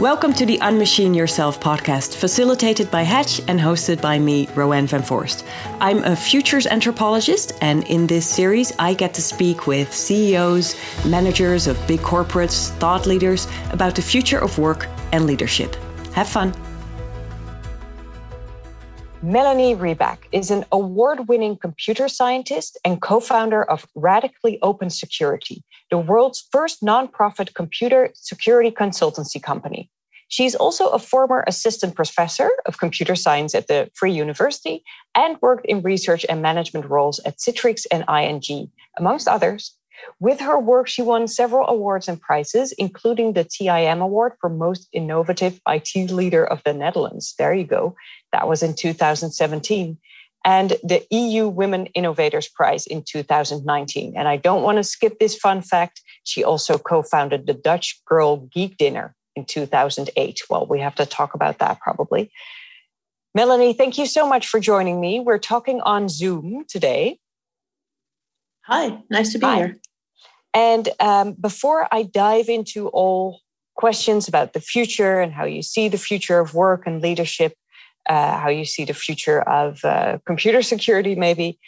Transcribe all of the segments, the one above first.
Welcome to the Unmachine Yourself podcast, facilitated by Hatch and hosted by me, Rowan van Voorst. I'm a futures anthropologist, and in this series, I get to speak with CEOs, managers of big corporates, thought leaders about the future of work and leadership. Have fun. Melanie Rieback is an award winning computer scientist and co founder of Radically Open Security, the world's first nonprofit computer security consultancy company. She's also a former assistant professor of computer science at the Free University and worked in research and management roles at Citrix and ING, amongst others. With her work, she won several awards and prizes, including the TIM Award for Most Innovative IT Leader of the Netherlands. There you go. That was in 2017. And the EU Women Innovators Prize in 2019. And I don't want to skip this fun fact. She also co founded the Dutch Girl Geek Dinner in 2008. Well, we have to talk about that probably. Melanie, thank you so much for joining me. We're talking on Zoom today. Hi, nice to be Hi. here. And um, before I dive into all questions about the future and how you see the future of work and leadership, uh, how you see the future of uh, computer security, maybe,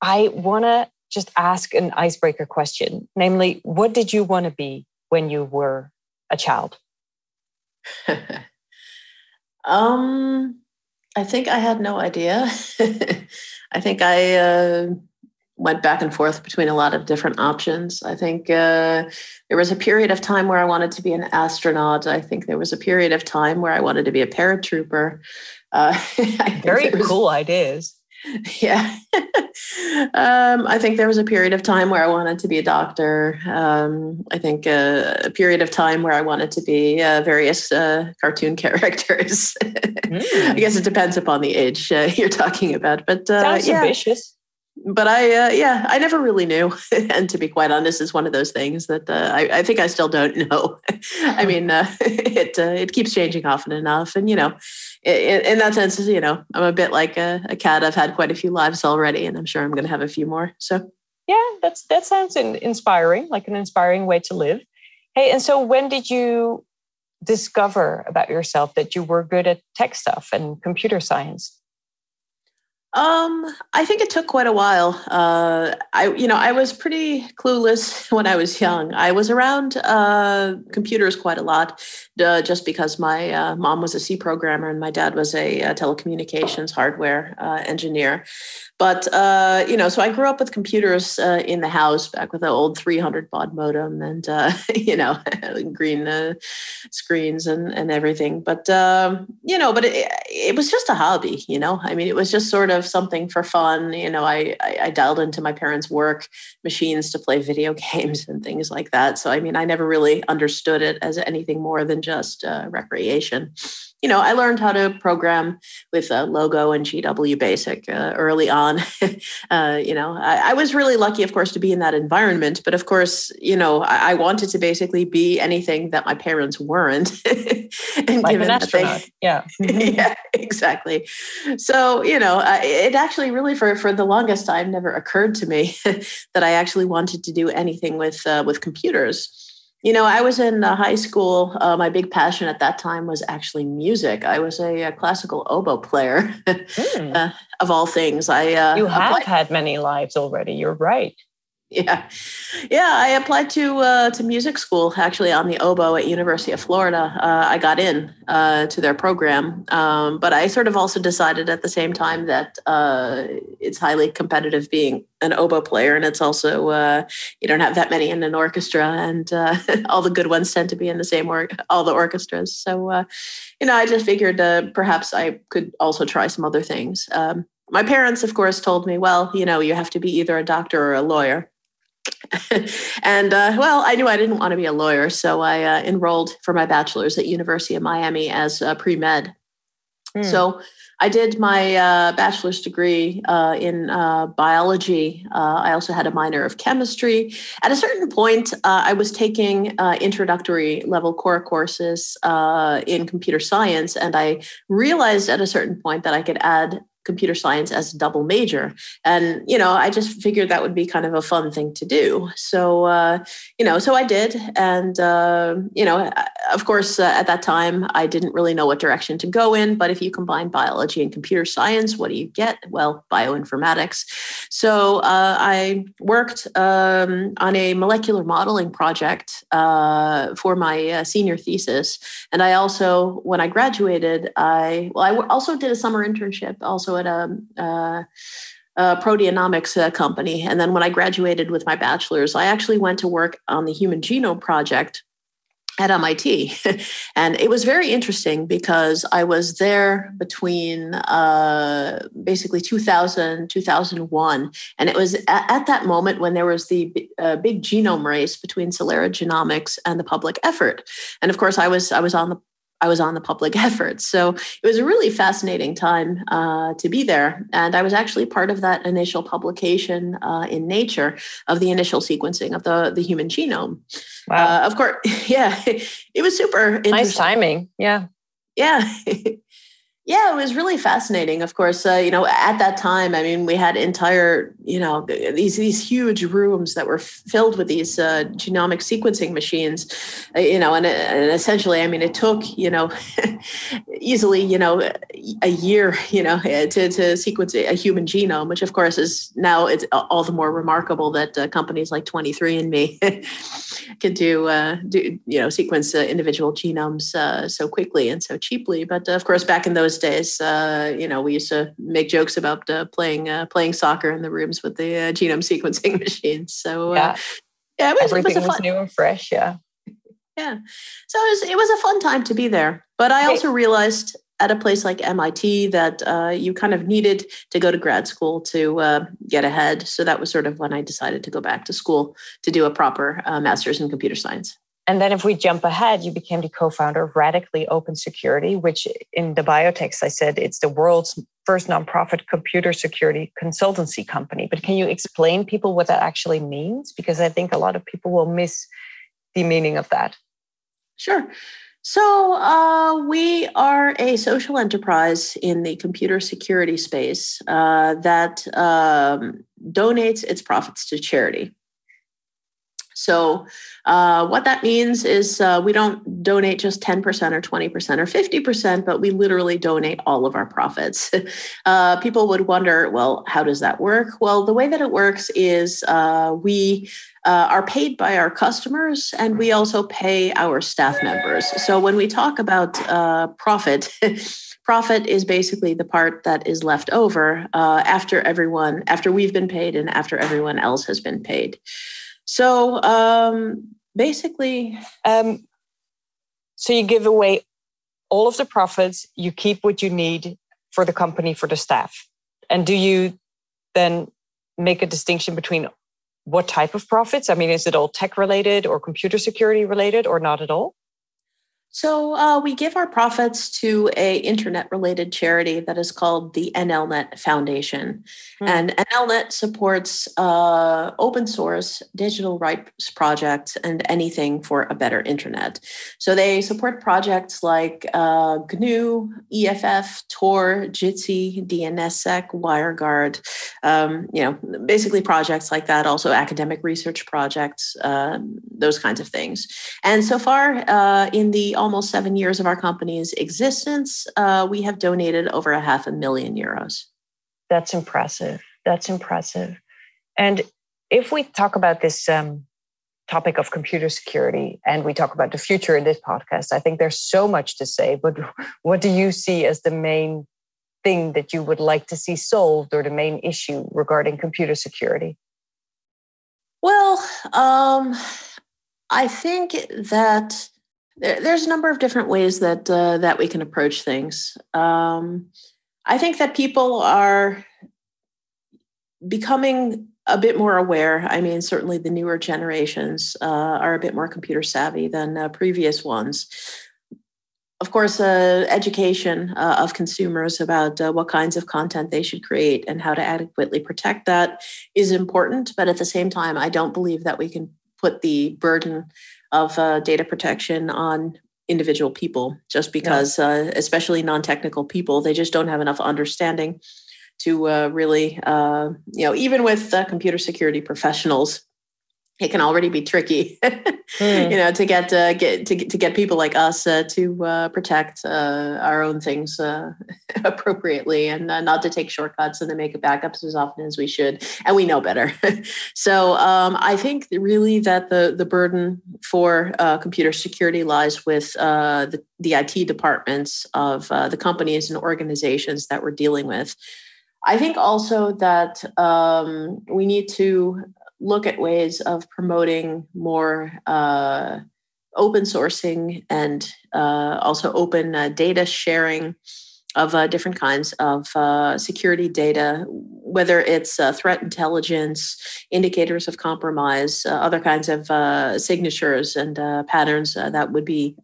I want to just ask an icebreaker question. Namely, what did you want to be when you were a child? um, I think I had no idea. I think I. Uh, went back and forth between a lot of different options. I think uh, there was a period of time where I wanted to be an astronaut. I think there was a period of time where I wanted to be a paratrooper. Uh, Very was, cool ideas. Yeah. um, I think there was a period of time where I wanted to be a doctor. Um, I think uh, a period of time where I wanted to be uh, various uh, cartoon characters. mm. I guess it depends upon the age uh, you're talking about. But Sounds yeah. ambitious but I, uh, yeah, I never really knew. and to be quite honest, is one of those things that uh, I, I, think I still don't know. I mean, uh, it uh, it keeps changing often enough, and you know, in, in that sense, you know, I'm a bit like a, a, cat. I've had quite a few lives already, and I'm sure I'm going to have a few more. So, yeah, that's that sounds inspiring, like an inspiring way to live. Hey, and so when did you discover about yourself that you were good at tech stuff and computer science? Um, I think it took quite a while. Uh, I, you know, I was pretty clueless when I was young. I was around uh, computers quite a lot, uh, just because my uh, mom was a C programmer and my dad was a, a telecommunications hardware uh, engineer. But uh, you know, so I grew up with computers uh, in the house back with the old 300 baud modem and uh, you know green uh, screens and and everything. But um, you know, but it, it was just a hobby. You know, I mean, it was just sort of something for fun. You know, I, I I dialed into my parents' work machines to play video games and things like that. So I mean, I never really understood it as anything more than just uh, recreation you know, I learned how to program with a Logo and GW Basic uh, early on. uh, you know, I, I, was really lucky, of course, to be in that environment. But of course, you know, I, I wanted to basically be anything that my parents weren't. and like given an astronaut. They, yeah. yeah, exactly. So, you know, it actually really, for, for the longest time, never occurred to me that I actually wanted to do anything with uh, with computers. You know, I was in uh, high school. Uh, my big passion at that time was actually music. I was a, a classical oboe player, mm. uh, of all things. I uh, you have applied- had many lives already. You're right yeah. Yeah i applied to uh, to music school actually on the oboe at university of florida. Uh, i got in uh, to their program. Um, but i sort of also decided at the same time that uh, it's highly competitive being an oboe player and it's also uh, you don't have that many in an orchestra and uh, all the good ones tend to be in the same or all the orchestras. So you know i just figured perhaps i could also try some other things. Um, my parents of course told me well you know you have to be either a doctor or a lawyer and uh, well, I knew I didn't want to be a lawyer, so I uh, enrolled for my bachelor's at University of Miami as pre med. Mm. So I did my uh, bachelor's degree uh, in uh, biology. Uh, I also had a minor of chemistry. At a certain point, I was taking introductory level core courses in computer science, and I realized at a certain point that I could add computer science as a double major. And, you know, I just figured that would be kind of a fun thing to do. So, uh, you know, so I did. And, uh, you know, of course, uh, at that time, I didn't really know what direction to go in. But if you combine biology and computer science, what do you get? Well, bioinformatics. So uh, I worked um, on a molecular modeling project uh, for my uh, senior thesis. And I also, when I graduated, I, well, I also did a summer internship also at a, a uh, company. And then when I graduated with my bachelor's, I actually went to work on the Human Genome Project at MIT. and it was very interesting because I was there between uh, basically 2000, 2001. And it was at, at that moment when there was the uh, big genome race between Celera Genomics and the public effort. And of course, I was, I was on the I was on the public effort. So it was a really fascinating time uh, to be there. And I was actually part of that initial publication uh, in Nature of the initial sequencing of the, the human genome. Wow. Uh, of course, yeah, it was super Nice timing. Yeah. Yeah. Yeah, it was really fascinating. Of course, uh, you know, at that time, I mean, we had entire, you know, these these huge rooms that were filled with these uh, genomic sequencing machines, uh, you know, and, and, essentially, I mean, it took, you know, easily, you know, a year, you know, to, to sequence a human genome, which of course is now it's all the more remarkable that uh, companies like 23andMe can do, uh, do, you know, sequence uh, individual genomes so quickly and so cheaply. But of course, back in those days, uh, you know, we used to make jokes about uh, playing uh, playing soccer in the rooms with the uh, genome sequencing machines. So uh, yeah, yeah, was, everything was, was new and fresh. Yeah, yeah. So it was it was a fun time to be there. But I also realized at a place like MIT that uh, you kind of needed to go to grad school to uh, get ahead. So that was sort of when I decided to go back to school to do a proper uh, master's in computer science. And then if we jump ahead, you became the co-founder of Radically Open Security, which in the biotext I said it's the world's first nonprofit computer security consultancy company. But can you explain people what that actually means? Because I think a lot of people will miss the meaning of that. Sure. So, uh, we are a social enterprise in the computer security space uh, that um, donates its profits to charity. So, uh, what that means is uh, we don't donate just 10% or 20% or 50%, but we literally donate all of our profits. uh, people would wonder, well, how does that work? Well, the way that it works is uh, we uh, are paid by our customers and we also pay our staff members. So, when we talk about uh, profit, profit is basically the part that is left over after everyone, after we've been paid and after everyone else has been paid. So um, basically, um, so you give away all of the profits, you keep what you need for the company, for the staff. And do you then make a distinction between what type of profits? I mean, is it all tech related or computer security related or not at all? So uh, we give our profits to a internet related charity that is called the NLNet Foundation, mm. and NLNet supports uh, open source digital rights projects and anything for a better internet. So they support projects like uh, GNU, EFF, Tor, Jitsi, DNSSEC, WireGuard. Um, you know, basically projects like that. Also academic research projects, um, those kinds of things. And so far uh, in the almost seven years of our company's existence, uh, we have donated over a half a million euros. That's impressive. That's impressive. And if we talk about this um, topic of computer security and we talk about the future in this podcast, I think there's so much to say. But what do you see as the main thing that you would like to see solved or the main issue regarding computer security? Well, um, I think that there, there's a number of different ways that uh, that we can approach things. Um, I think that people are becoming a bit more aware. I mean, certainly the newer generations uh, are a bit more computer savvy than uh, previous ones. Of course, uh, education uh, of consumers about uh, what kinds of content they should create and how to adequately protect that is important. But at the same time, I don't believe that we can put the burden of uh, data protection on individual people just because uh, especially non-technical people they just don't have enough understanding to uh, really, uh, you know, even with uh, computer security professionals, it can already be tricky, mm. you know, to get uh, get to, to get people like us uh, to uh, protect uh, our own things uh, appropriately and uh, not to take shortcuts and to make backups as often as we should, and we know better. so um, I think really that the the burden for computer security lies with the the IT departments of the companies and organizations that we're dealing with. I think also that um, we need to look at ways of promoting more uh, open sourcing and uh, also open uh, data sharing of uh, different kinds of uh, security data, whether it's uh, threat intelligence, indicators of compromise, other kinds of signatures and patterns that would be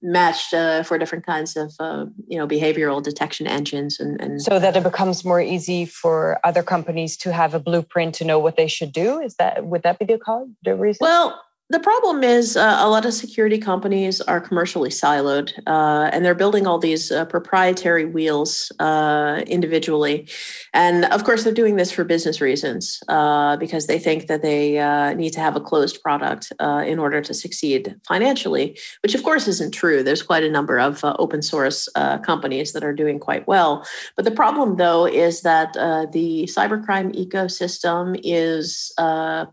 matched uh, for different kinds of uh, you know behavioral detection engines and, and so that it becomes more easy for other companies to have a blueprint to know what they should do? Is that would that be the cause the reason? Well the problem is uh, a lot of security companies are commercially siloed uh, and they're building all these uh, proprietary wheels uh, individually. And of course, they're doing this for business reasons uh, because they think that they uh, need to have a closed product in order to succeed financially, which of course isn't true. There's quite a number of open source companies that are doing quite well. But the problem, though, is that the cybercrime ecosystem is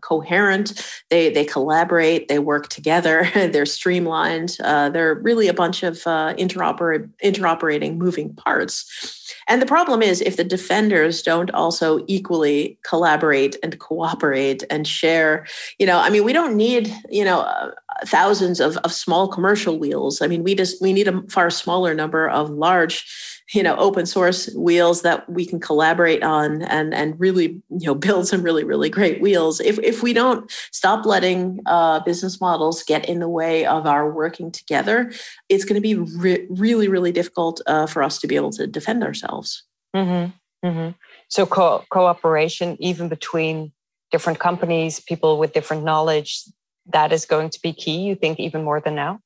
coherent, they, they collaborate they work together, they're streamlined. Uh, they're really a bunch of uh, interoper- interoperating moving parts. And the problem is if the defenders don't also equally collaborate and cooperate and share, you know, I mean, we don't need, you know, uh, thousands of, of small commercial wheels. I mean, we just we need a far smaller number of large you know open source wheels that we can collaborate on and and really you know build some really really great wheels if if we don't stop letting uh, business models get in the way of our working together it's going to be re- really really difficult uh, for us to be able to defend ourselves mm-hmm. Mm-hmm. so co- cooperation even between different companies people with different knowledge that is going to be key you think even more than now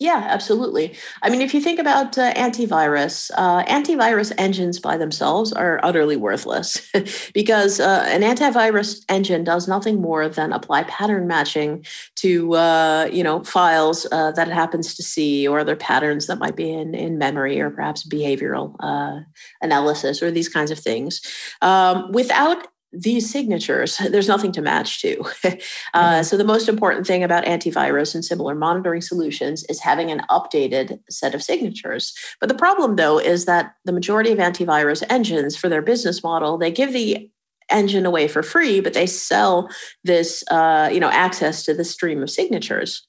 yeah, absolutely. I mean, if you think about uh, antivirus, uh, antivirus engines by themselves are utterly worthless because uh, an antivirus engine does nothing more than apply pattern matching to uh, you know files uh, that it happens to see or other patterns that might be in in memory or perhaps behavioral uh, analysis or these kinds of things um, without these signatures, there's nothing to match to. uh, so, the most important thing about antivirus and similar monitoring solutions is having an updated set of signatures. But the problem, though, is that the majority of antivirus engines, for their business model, they give the engine away for free, but they sell this, uh, you know, access to the stream of signatures.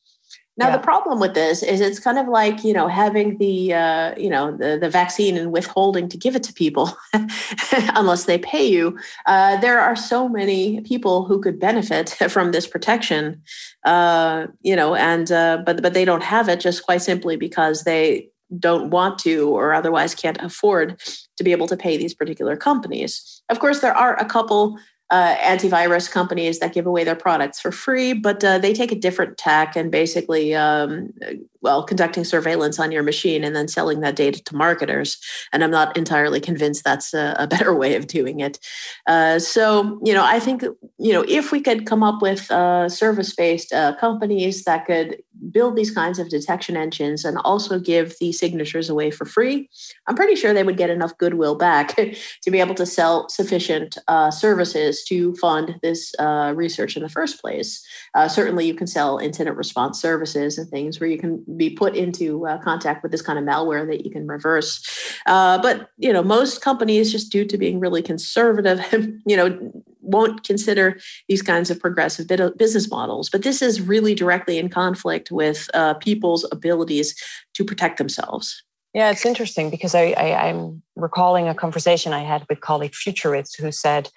Now yeah. the problem with this is it's kind of like you know having the uh, you know the, the vaccine and withholding to give it to people unless they pay you. Uh, there are so many people who could benefit from this protection, uh, you know, and uh, but but they don't have it just quite simply because they don't want to or otherwise can't afford to be able to pay these particular companies. Of course, there are a couple uh, antivirus companies that give away their products for free, but uh, they take a different tack and basically, um, well, conducting surveillance on your machine and then selling that data to marketers. And I'm not entirely convinced that's a, a better way of doing it. Uh, so, you know, I think, you know, if we could come up with uh, service based uh, companies that could build these kinds of detection engines and also give the signatures away for free, I'm pretty sure they would get enough goodwill back to be able to sell sufficient uh, services to fund this uh, research in the first place. Uh, certainly, you can sell incident response services and things where you can be put into uh, contact with this kind of malware that you can reverse. Uh, but you know, most companies, just due to being really conservative, you know, won't consider these kinds of progressive business models. But this is really directly in conflict with uh, people's abilities to protect themselves. Yeah, it's interesting because I, I, am recalling a conversation I had with colleague Futuritz who said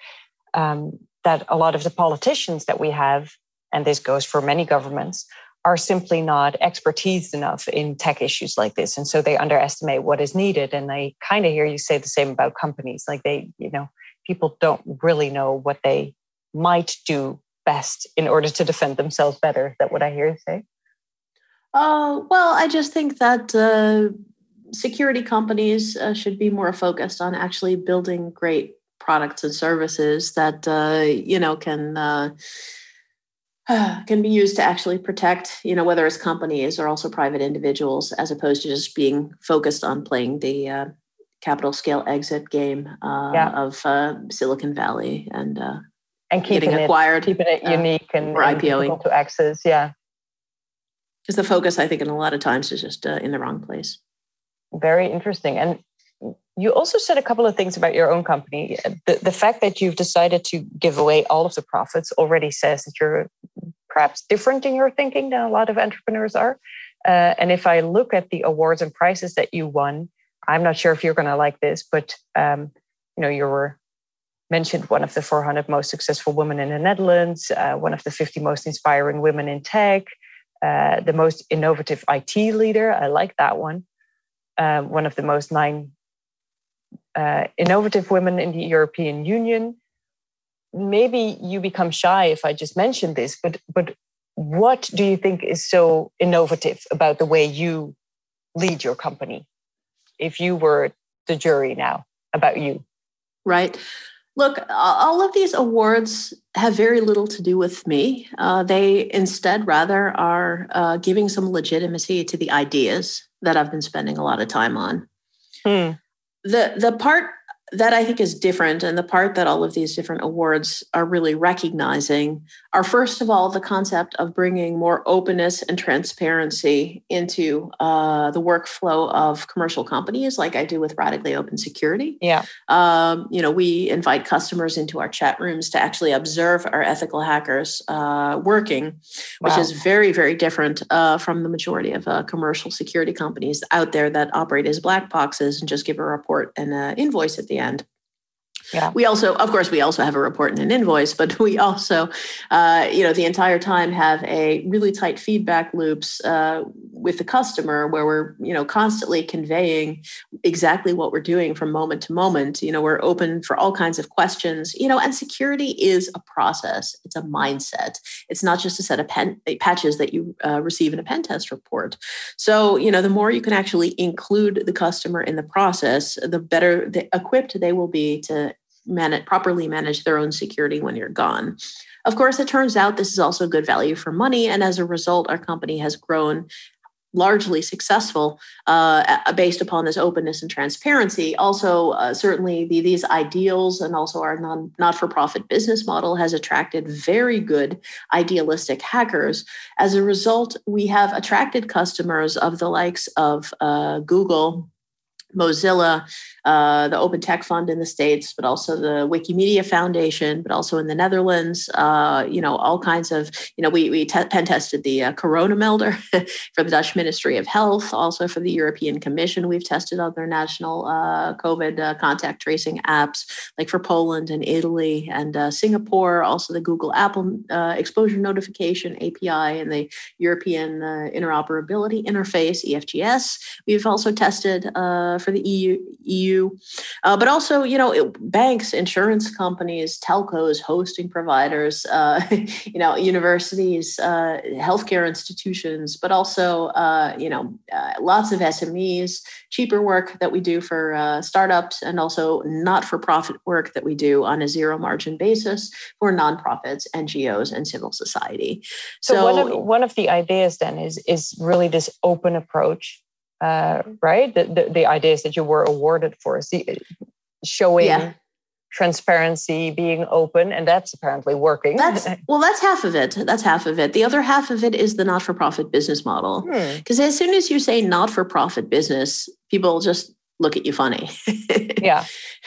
um, that a lot of the politicians that we have, and this goes for many governments, are simply not expertise enough in tech issues like this. And so they underestimate what is needed. And I kind of hear you say the same about companies. Like they, you know, people don't really know what they might do best in order to defend themselves better. Is that what I hear you say? Uh, well, I just think that uh, security companies uh, should be more focused on actually building great products and services that uh, you know can uh, can be used to actually protect you know whether it's companies or also private individuals as opposed to just being focused on playing the uh, capital scale exit game uh, yeah. of uh, Silicon Valley and and keeping getting acquired, it, keeping it unique and, or IPOing to access. Yeah, because the focus I think in a lot of times is just in the wrong place. Very interesting. And you also said a couple of things about your own company. The, the fact that you've decided to give away all of the profits already says that you're perhaps different in your thinking than a lot of entrepreneurs are. Uh, and if I look at the awards and prizes that you won, I'm not sure if you're going to like this, but um, you know you were mentioned one of the 400 most successful women in the Netherlands, uh, one of the 50 most inspiring women in tech, uh, the most innovative IT leader. I like that one uh, one of the most nine uh, innovative women in the European Union. Maybe you become shy if I just mention this, but but what do you think is so innovative about the way you lead your company? If you were the jury now about you, right? Look, all of these awards have very little to do with me. Uh, they instead rather are uh, giving some legitimacy to the ideas that I've been spending a lot of time on. Hmm. The the part that I think is different, and the part that all of these different awards are really recognizing, are first of all the concept of bringing more openness and transparency into uh, the workflow of commercial companies, like I do with Radically Open Security. Yeah, um, you know, we invite customers into our chat rooms to actually observe our ethical hackers uh, working, which wow. is very, very different uh, from the majority of uh, commercial security companies out there that operate as black boxes and just give a report and an invoice at the end. Yeah. We also, of course, we also have a report and an invoice, but we also, uh, you know, the entire time have a really tight feedback loops uh, with the customer where we're, you know, constantly conveying exactly what we're doing from moment to moment. You know, we're open for all kinds of questions. You know, and security is a process. It's a mindset. It's not just a set of pen, patches that you uh, receive in a pen test report. So, you know, the more you can actually include the customer in the process, the better the equipped they will be to manage, properly manage their own security when you're gone. Of course, it turns out this is also good value for money. And as a result, our company has grown largely successful uh, based upon this openness and transparency. Also, uh, certainly the, these ideals and also our non, not-for-profit business model has attracted very good idealistic hackers. As a result, we have attracted customers of the likes of uh, Google, Mozilla, uh, the Open Tech Fund in the States, but also the Wikimedia Foundation, but also in the Netherlands. Uh, you know, all kinds of, you know, we, we te- pen tested the uh, Corona Melder for the Dutch Ministry of Health, also for the European Commission. We've tested other national uh, COVID uh, contact tracing apps, like for Poland and Italy and Singapore, also the Google Apple exposure notification API and the European Interoperability Interface, EFGS. We've also tested for the EU, EU uh, but also, you know, it, banks, insurance companies, telcos, hosting providers, uh, you know, universities, uh, healthcare institutions, but also, uh, you know, uh, lots of SMEs, cheaper work that we do for uh, startups, and also not-for-profit work that we do on a zero margin basis for nonprofits, NGOs, and civil society. So, so one of one of the ideas then is is really this open approach uh, right? The, the, the ideas that you were awarded for, see, showing yeah. transparency, being open, and that's apparently working. That's well, that's half of it. That's half of it. The other half of it is the not-for-profit business model. Because hmm. as soon as you say not-for-profit business, people just look at you funny. yeah.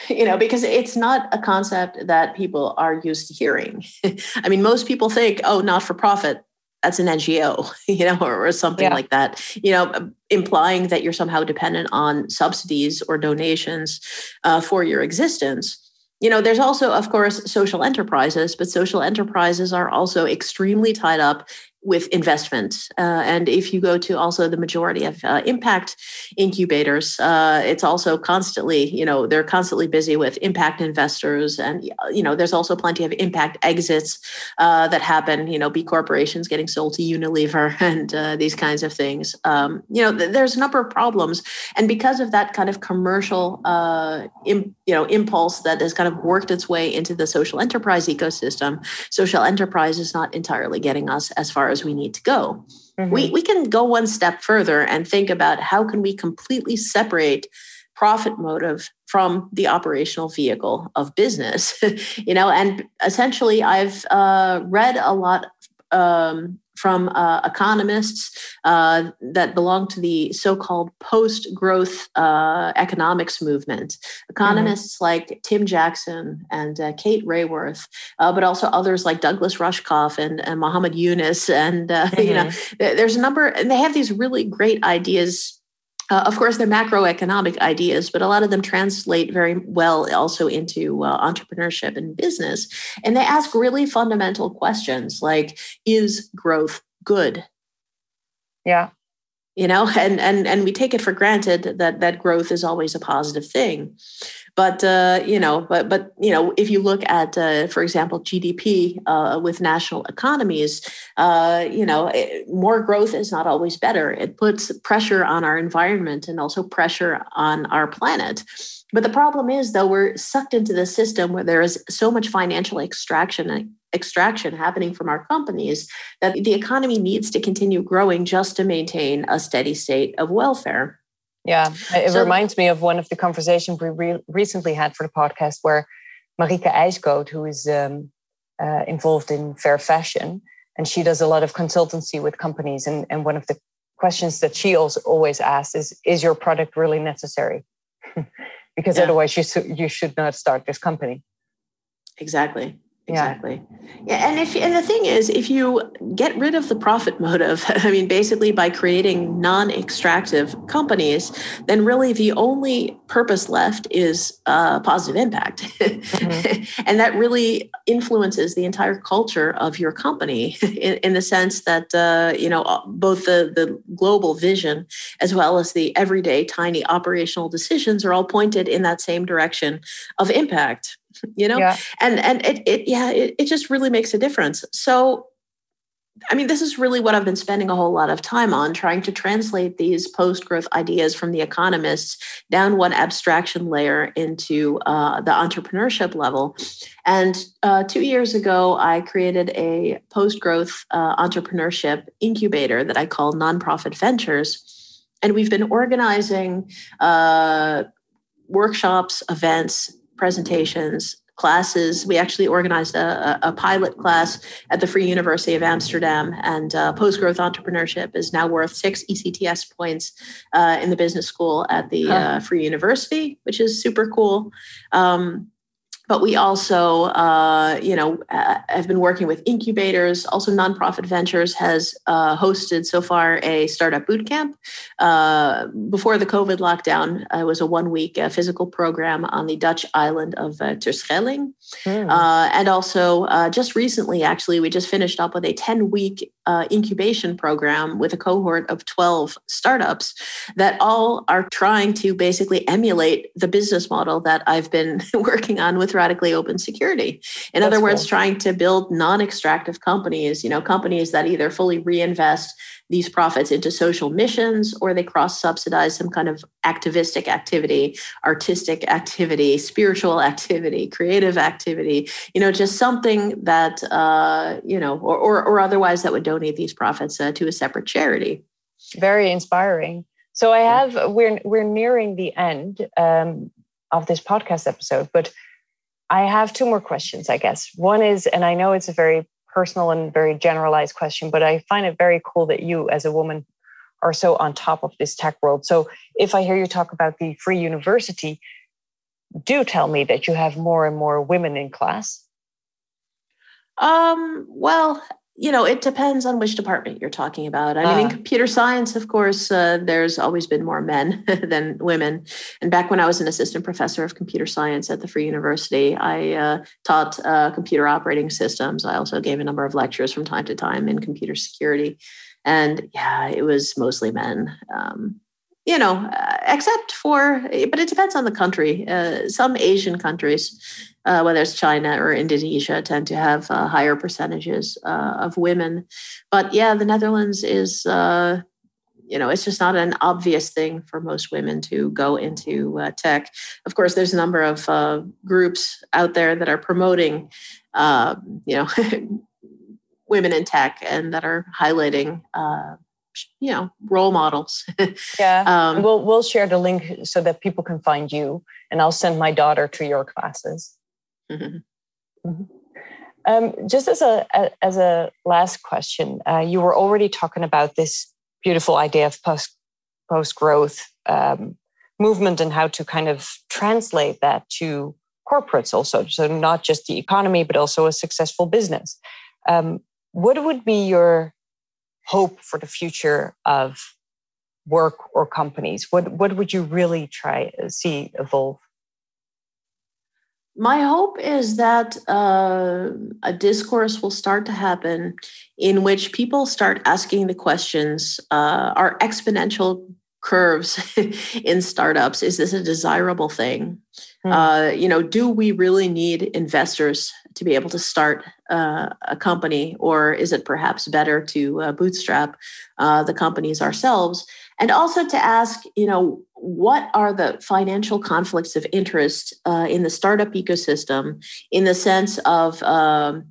You know, because it's not a concept that people are used to hearing. I mean, most people think, oh, not for profit that's an NGO, you know, or, or something yeah. like that, you know, implying that you're somehow dependent on subsidies or donations uh, for your existence. You know, there's also, of course, social enterprises, but social enterprises are also extremely tied up with investment. Uh, and if you go to also the majority of uh, impact incubators, uh, it's also constantly, you know, they're constantly busy with impact investors. And, you know, there's also plenty of impact exits uh, that happen, you know, B corporations getting sold to Unilever and uh, these kinds of things. Um, you know, th- there's a number of problems. And because of that kind of commercial, uh, Im- you know, impulse that has kind of worked its way into the social enterprise ecosystem, social enterprise is not entirely getting us as far as we need to go. Mm-hmm. We, we can go one step further and think about how can we completely separate profit motive from the operational vehicle of business you know and essentially i've uh, read a lot um, from uh, economists uh, that belong to the so-called post-growth uh, economics movement. Economists mm-hmm. like Tim Jackson and uh, Kate Raworth, uh, but also others like Douglas Rushkoff and, and Muhammad Yunus, and mm-hmm. you know, mm-hmm. there's a number, and they have these really great ideas uh, of course, they're macroeconomic ideas, but a lot of them translate very well also into uh, entrepreneurship and business. And they ask really fundamental questions like Is growth good? Yeah you know and and and we take it for granted that that growth is always a positive thing. But uh, you know but but you know if you look at uh, for example gdp uh, with national economies uh, you know it, more growth is not always better. It puts pressure on our environment and also pressure on our planet. But the problem is, though, we're sucked into the system where there is so much financial extraction extraction happening from our companies that the economy needs to continue growing just to maintain a steady state of welfare. Yeah, it so, reminds me of one of the conversations we re- recently had for the podcast where Marika IJsgoot, who is um, uh, involved in fair fashion, and she does a lot of consultancy with companies. And, and one of the questions that she also always asks is, is your product really necessary? because yeah. otherwise you, you should not start this company. Exactly exactly yeah. yeah. and if and the thing is if you get rid of the profit motive i mean basically by creating non-extractive companies then really the only purpose left is uh, positive impact mm-hmm. and that really influences the entire culture of your company in, in the sense that uh, you know uh, both the the global vision as well as the everyday tiny operational decisions are all pointed in that same direction of impact you know yeah. and and it, it yeah it, it just really makes a difference so I mean, this is really what I've been spending a whole lot of time on, trying to translate these post growth ideas from the economists down one abstraction layer into uh, the entrepreneurship level. And uh, two years ago, I created a post growth uh, entrepreneurship incubator that I call Nonprofit Ventures. And we've been organizing uh, workshops, events, presentations, classes. We actually organized a, a, pilot class at the Free University of Amsterdam, and uh, post growth entrepreneurship is now worth six ECTS points uh, in the business school at the uh, Free University, which is super cool. Um, but we also, uh, you know, uh, have been working with incubators. Also, Nonprofit Ventures has uh, hosted so far a startup boot camp. Uh, before the COVID lockdown, it was a one-week uh, physical program on the Dutch island of uh, Terschelling. Mm. and also, just recently, actually, we just finished up with a 10-week incubation program with a cohort of 12 startups that all are trying to basically emulate the business model that I've been working on with radically open security. In That's other words, cool. trying to build non-extractive companies, you know, companies that either fully reinvest these profits into social missions or they cross subsidize some kind of activistic activity, artistic activity, spiritual activity, creative activity, you know, just something that, uh, you know, or, or, or otherwise that would donate these profits uh, to a separate charity. Very inspiring. So I have we're we're nearing the end um, of this podcast episode, but I have two more questions, I guess. One is, and I know it's a very personal and very generalized question, but I find it very cool that you, as a woman, are so on top of this tech world. So if I hear you talk about the free university, do tell me that you have more and more women in class. Um, well, you know, it depends on which department you're talking about. I uh, mean, in ah. computer science, of course, uh, there's always been more men than women. And back when I was an assistant professor of computer science at the Free University, I uh, taught uh, computer operating systems. I also gave a number of lectures from time to time in computer security. And yeah, it was mostly men. Um, you know, uh, except for, but it depends on the country. Uh, some Asian countries, uh, whether it's China or Indonesia, tend to have uh, higher percentages uh, of women. But yeah, the Netherlands is, uh, you know, it's just not an obvious thing for most women to go into tech. Of course, there's a number of groups out there that are promoting, um, you know, women in tech and that are highlighting you know role models. Yeah. Um, we'll we'll share the link so that people can find you and i'll send my daughter to your classes. Mm-hmm. Mm-hmm. Um, just as a, a, as a last question uh, you were already talking about this beautiful idea of post post growth um, movement and how to kind of translate that to corporates also. So not just the economy but also a successful business. Um, what would be your hope for the future of work or companies? What what would you really try to see evolve? My hope is that uh, a discourse will start to happen in which people start asking the questions: uh, Are exponential curves in startups? Is this a desirable thing? Mm. Uh, you know, do we really need investors to be able to start uh, a company, or is it perhaps better to uh, bootstrap uh, the companies ourselves? And also to ask, you know, what are the financial conflicts of interest uh, in the startup ecosystem in the sense of um,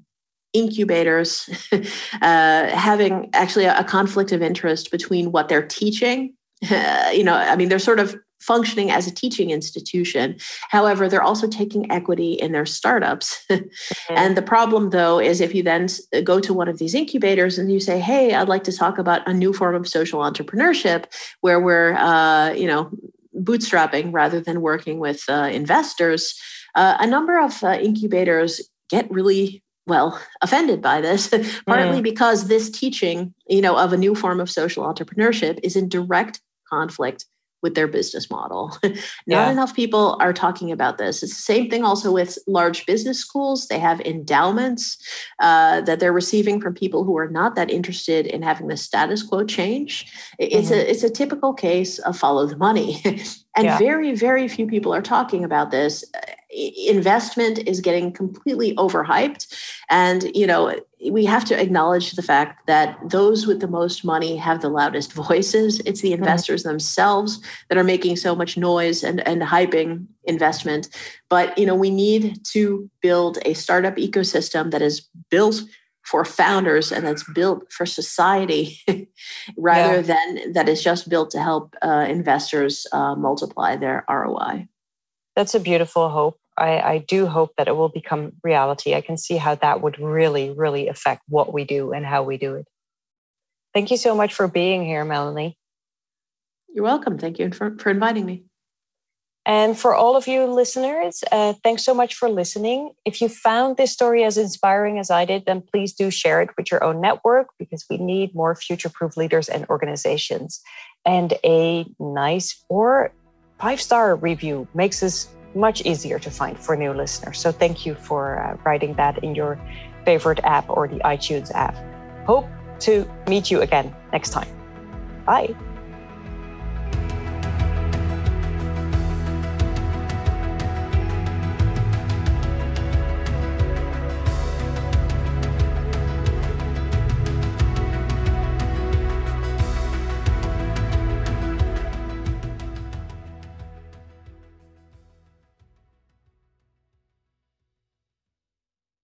incubators uh, having actually a, a conflict of interest between what they're teaching you know, I mean, they're sort of functioning as a teaching institution. However, they're also taking equity in their startups. mm-hmm. And the problem, though, is if you then go to one of these incubators and you say, "Hey, I'd like to talk about a new form of social entrepreneurship where we're, uh, you know, bootstrapping rather than working with uh, investors," uh, a number of uh, incubators get really well offended by this partly mm. because this teaching you know of a new form of social entrepreneurship is in direct conflict with their business model. Not yeah. enough people are talking about this. It's the same thing also with large business schools. They have endowments uh, that they're receiving from people who are not that interested in having the status quo change. It's mm-hmm. a it's a typical case of follow the money. and yeah. very very few people are talking about this investment is getting completely overhyped and you know we have to acknowledge the fact that those with the most money have the loudest voices it's the investors mm-hmm. themselves that are making so much noise and and hyping investment but you know we need to build a startup ecosystem that is built for founders and that's built for society rather yeah. than that is just built to help uh, investors uh, multiply their ROI. That's a beautiful hope. I, I do hope that it will become reality. I can see how that would really, really affect what we do and how we do it. Thank you so much for being here, Melanie. You're welcome. Thank you for, for inviting me. And for all of you listeners, uh, thanks so much for listening. If you found this story as inspiring as I did, then please do share it with your own network because we need more future proof leaders and organizations. And a nice or five star review makes us much easier to find for new listeners. So thank you for uh, writing that in your favorite app or the iTunes app. Hope to meet you again next time. Bye.